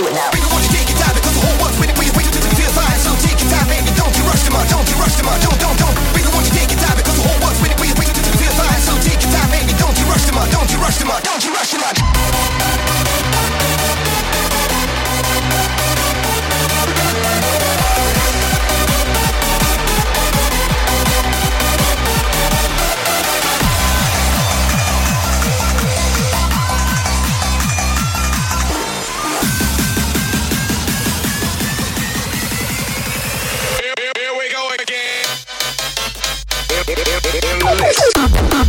do it now. People want you take your time because the whole world's waiting for you. Wait until you feel fine. So take your time, baby. Don't you rush them out. Don't you rush them out. Don't, don't, don't. Baby, won't you take your time because the whole world's waiting for you. Wait until you feel fine. So take your time, baby. Don't you rush them out. Don't you rush them out. Don't you rush them out. Thank you.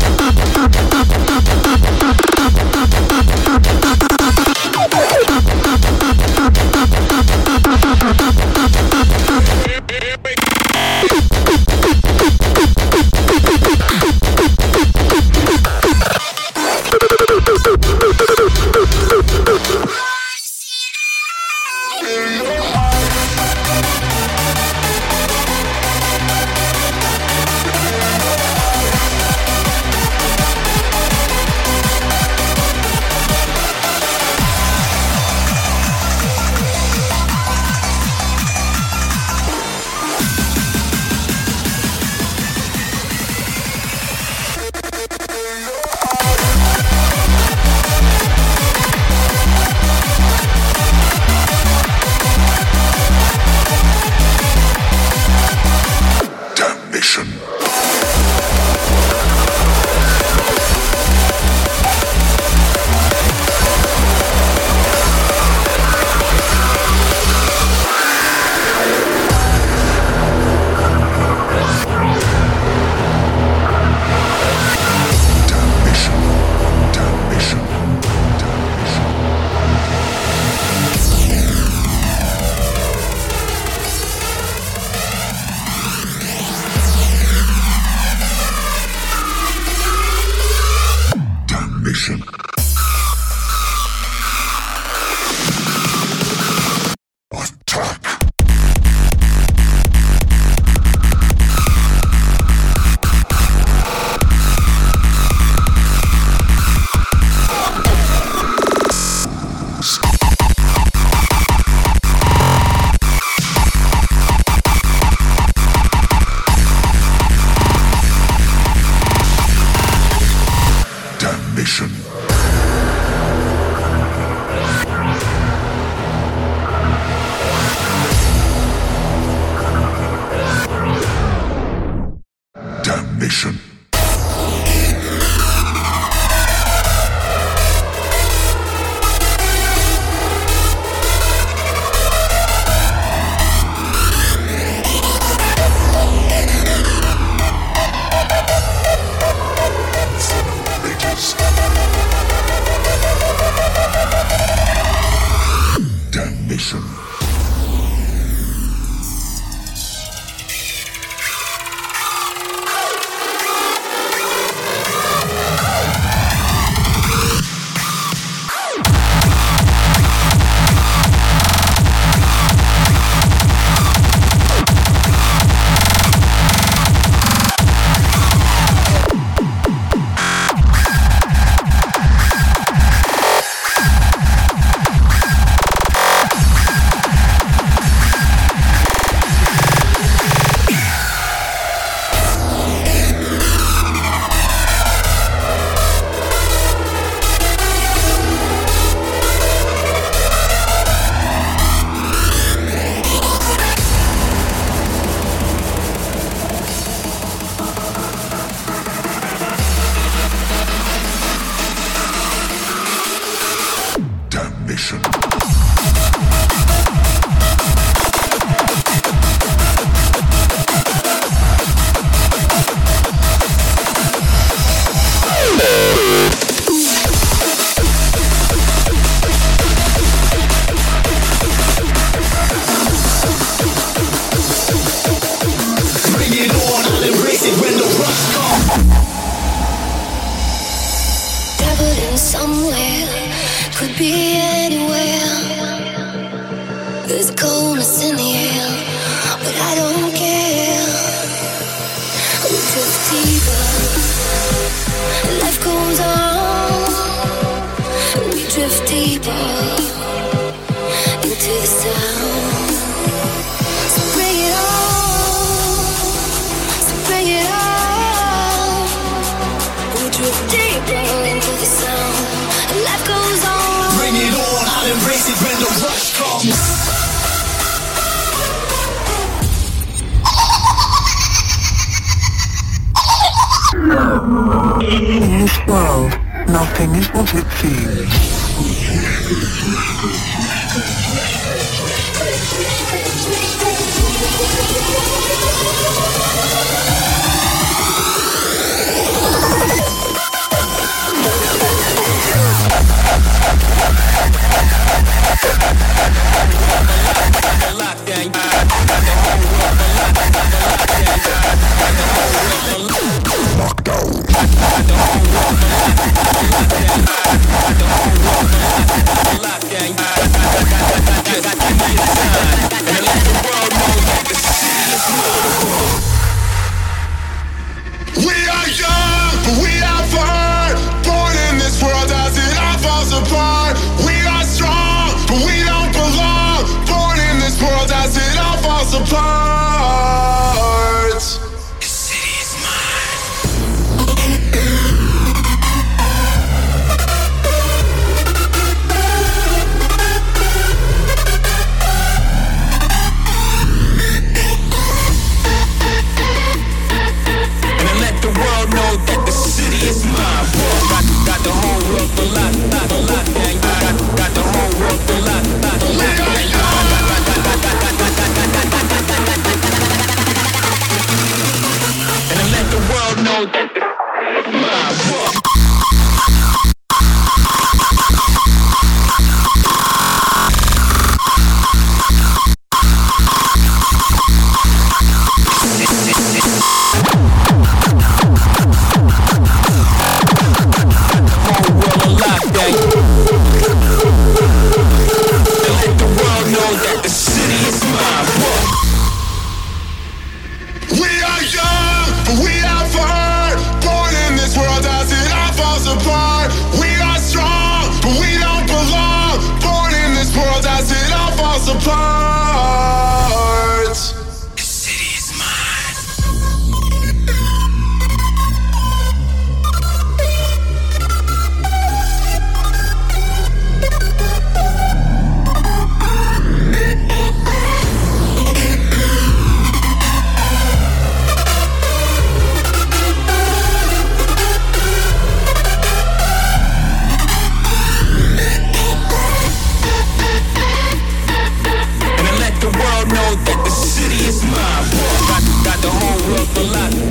up a lot.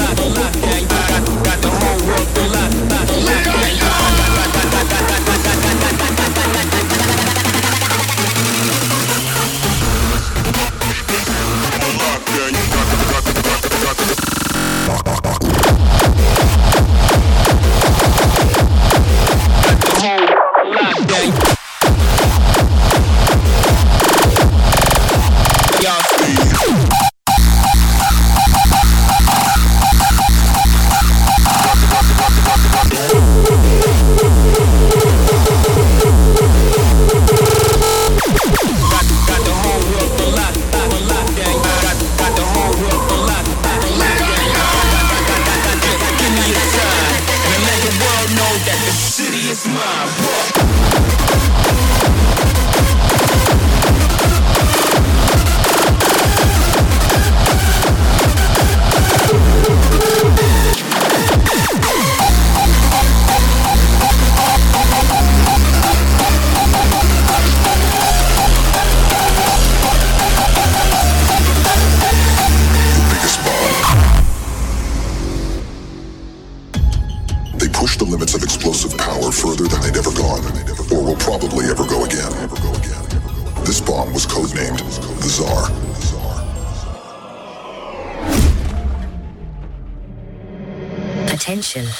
Attention.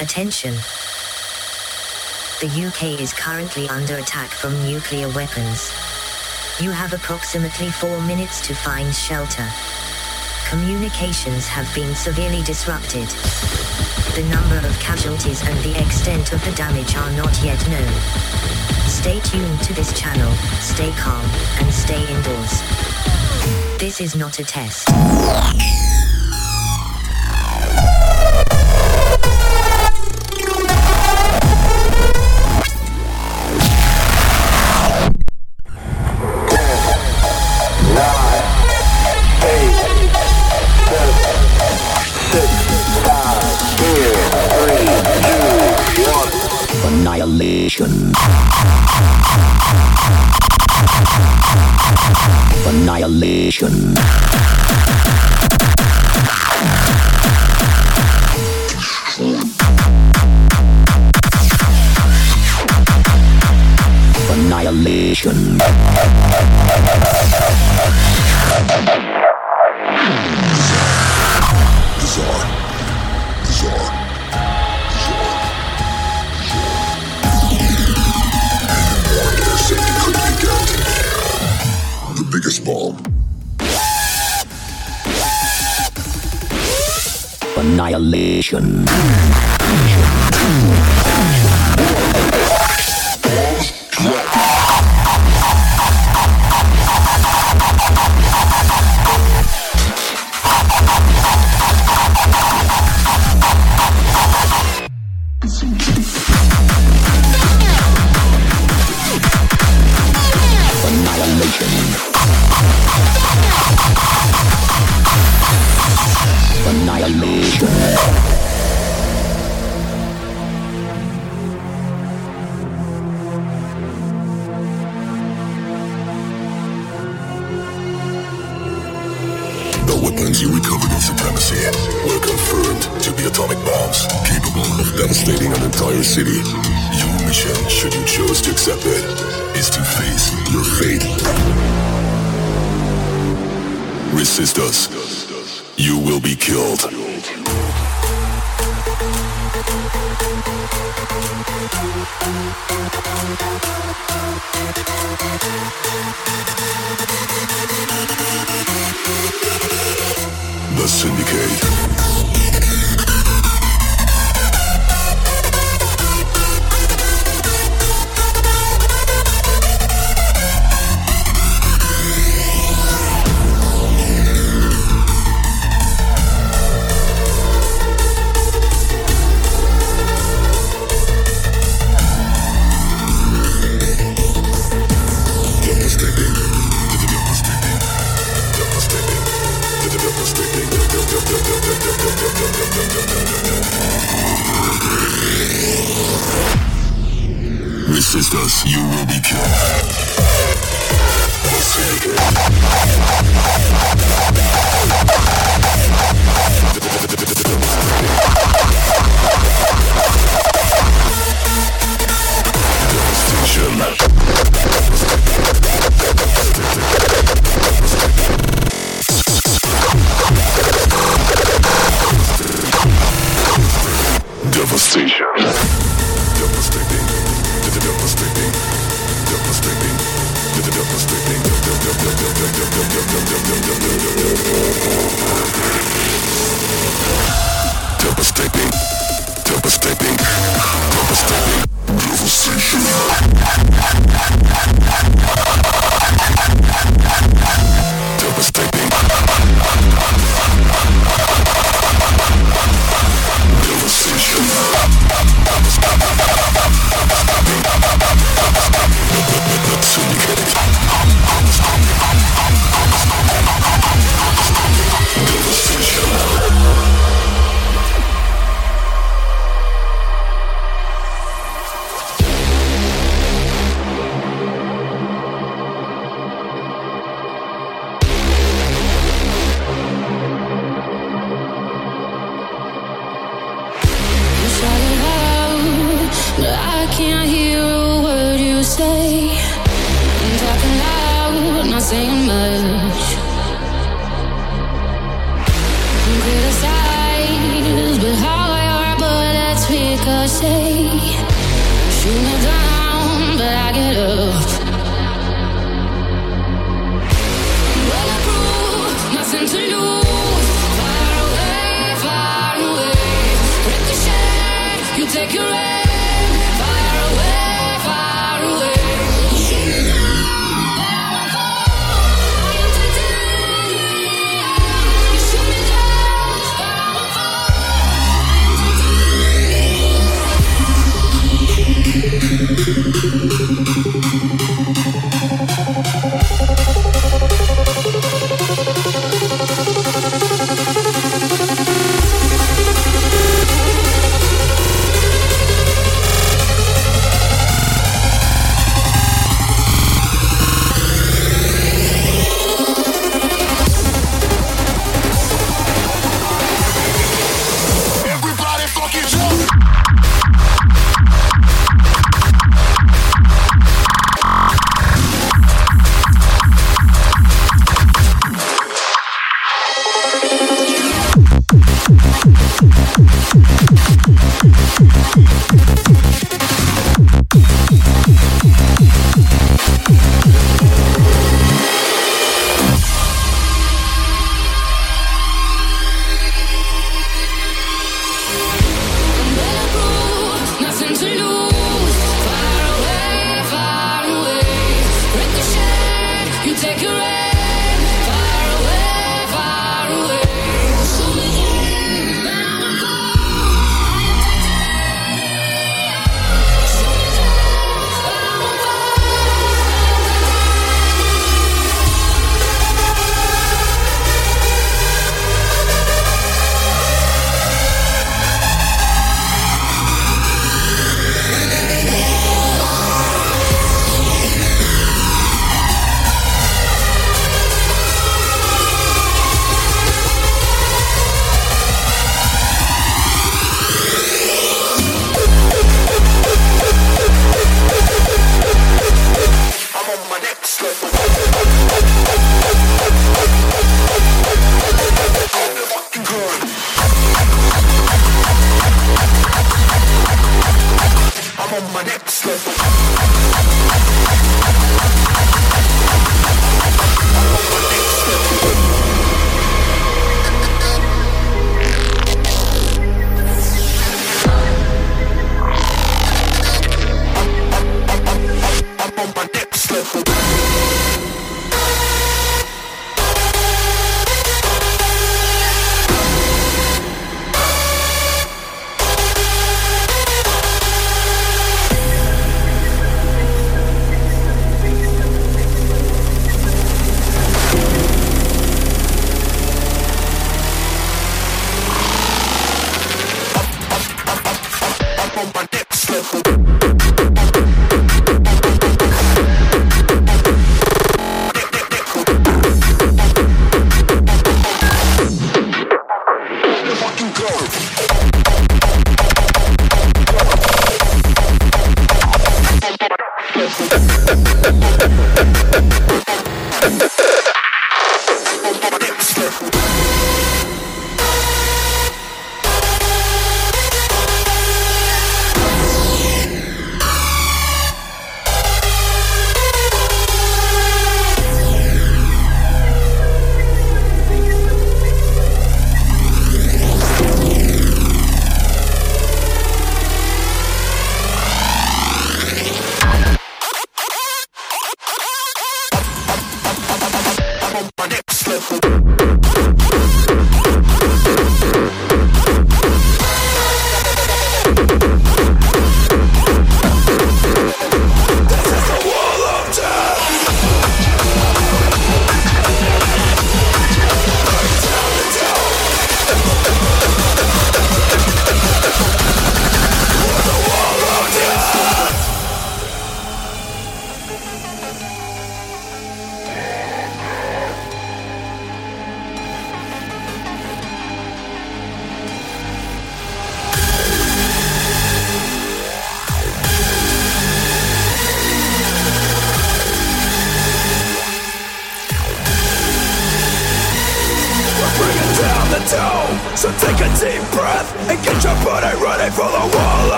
Attention. The UK is currently under attack from nuclear weapons. You have approximately four minutes to find shelter. Communications have been severely disrupted. The number of casualties and the extent of the damage are not yet known. Stay tuned to this channel, stay calm, and stay indoors. This is not a test. Annihilation. Annihilation.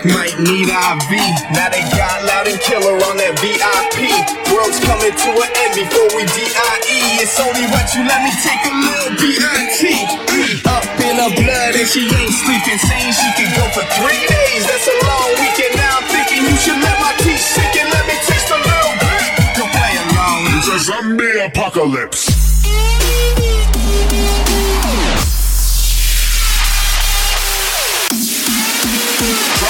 Might need IV. Now they got loud and killer on that VIP. World's coming to an end before we DIE. It's only right you let me take a little BIT. Mm. Up in her blood and she ain't sleeping. Saying she could go for three days. That's a long weekend. Now I'm thinking you should let my teeth sink and let me taste a little bit. Don't play along. It's a zombie apocalypse.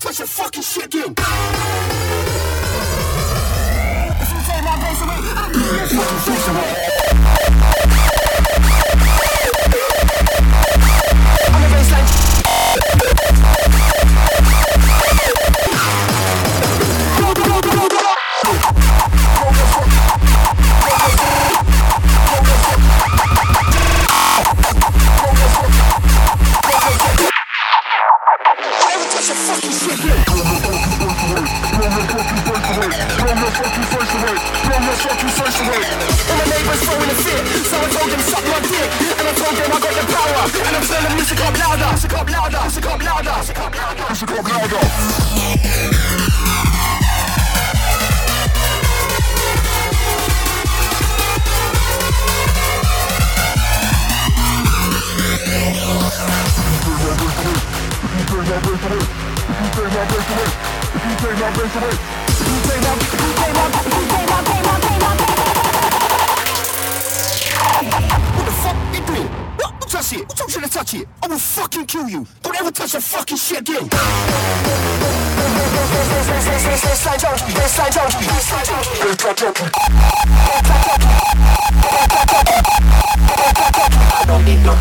touch your fucking shit, again. If you take my face away, I'll your fucking face away. I don't need no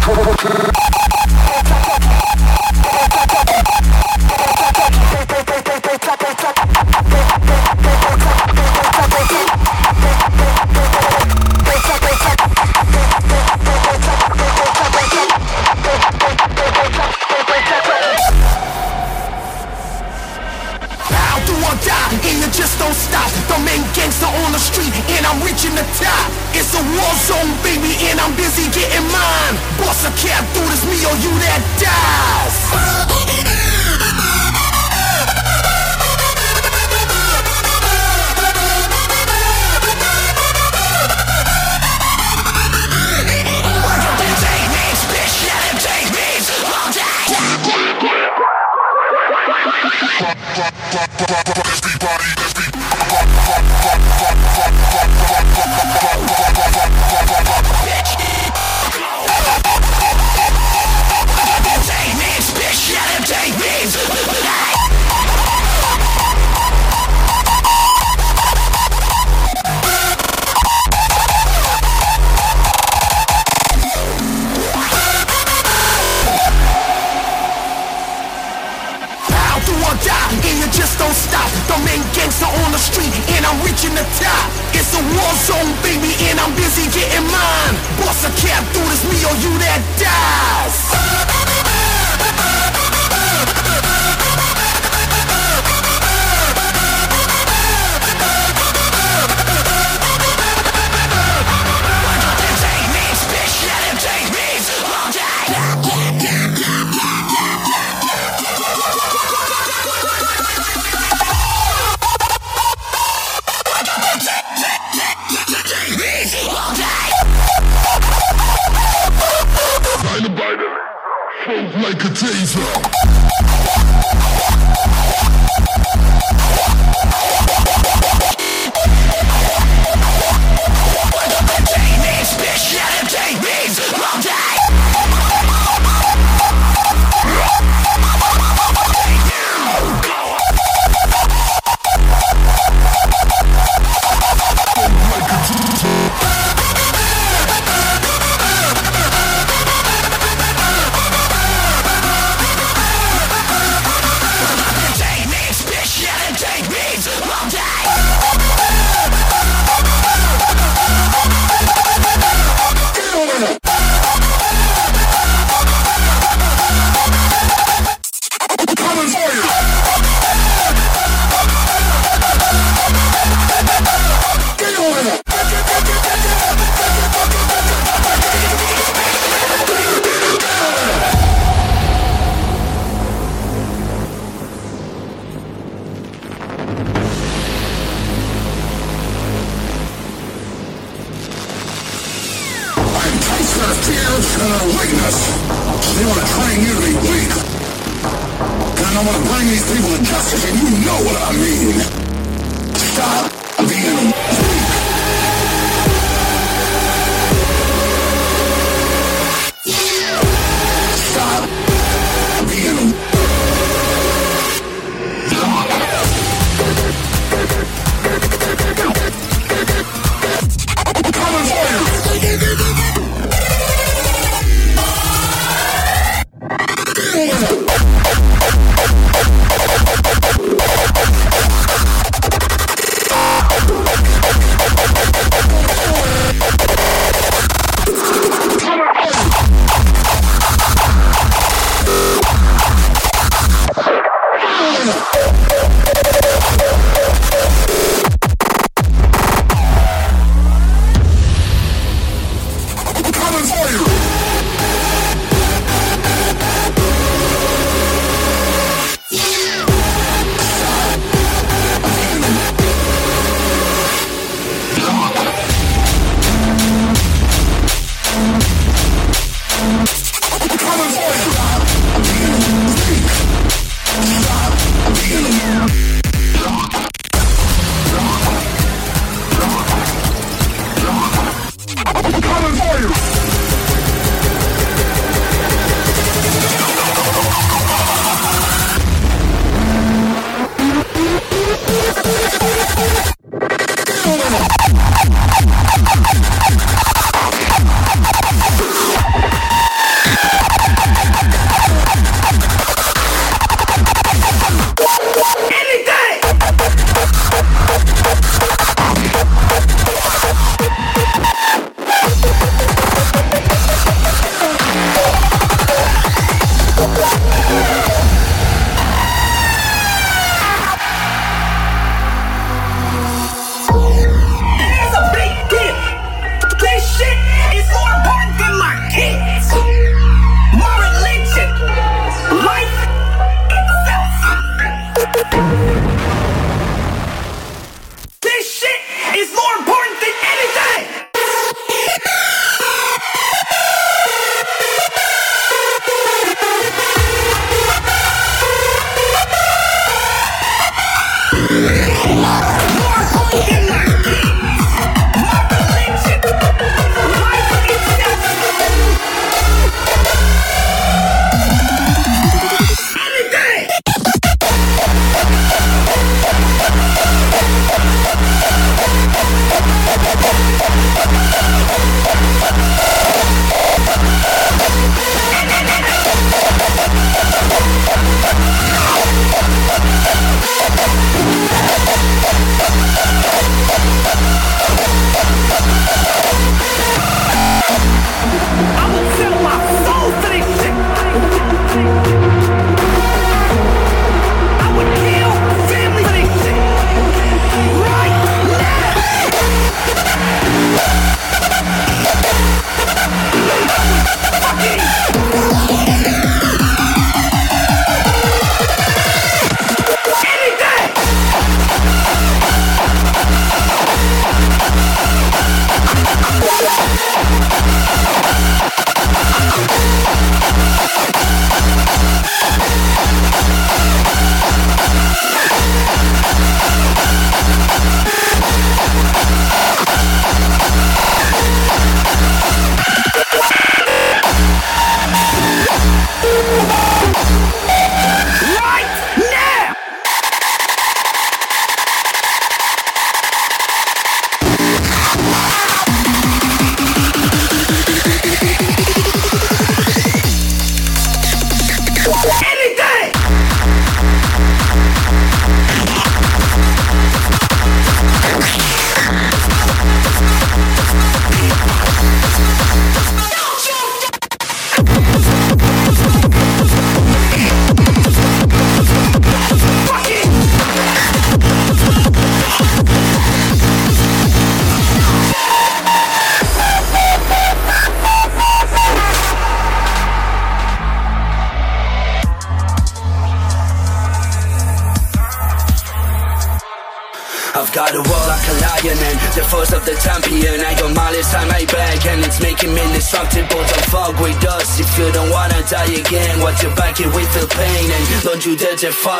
don't you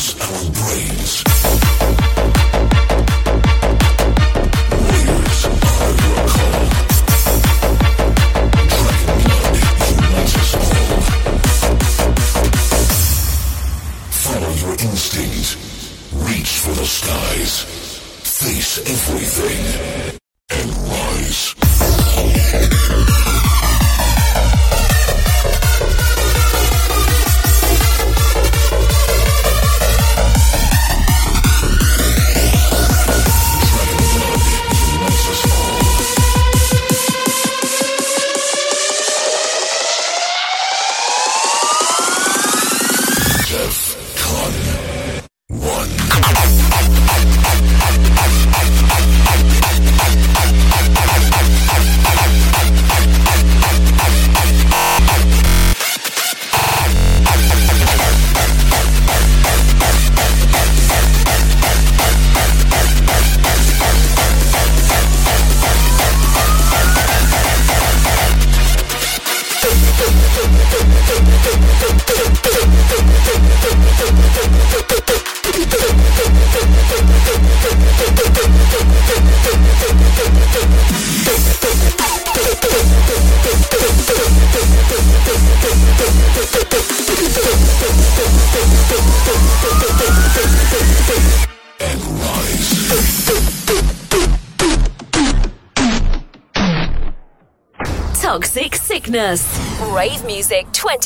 our brains.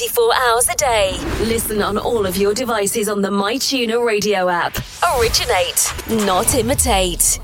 24 hours a day. Listen on all of your devices on the MyTuner radio app. Originate, not imitate.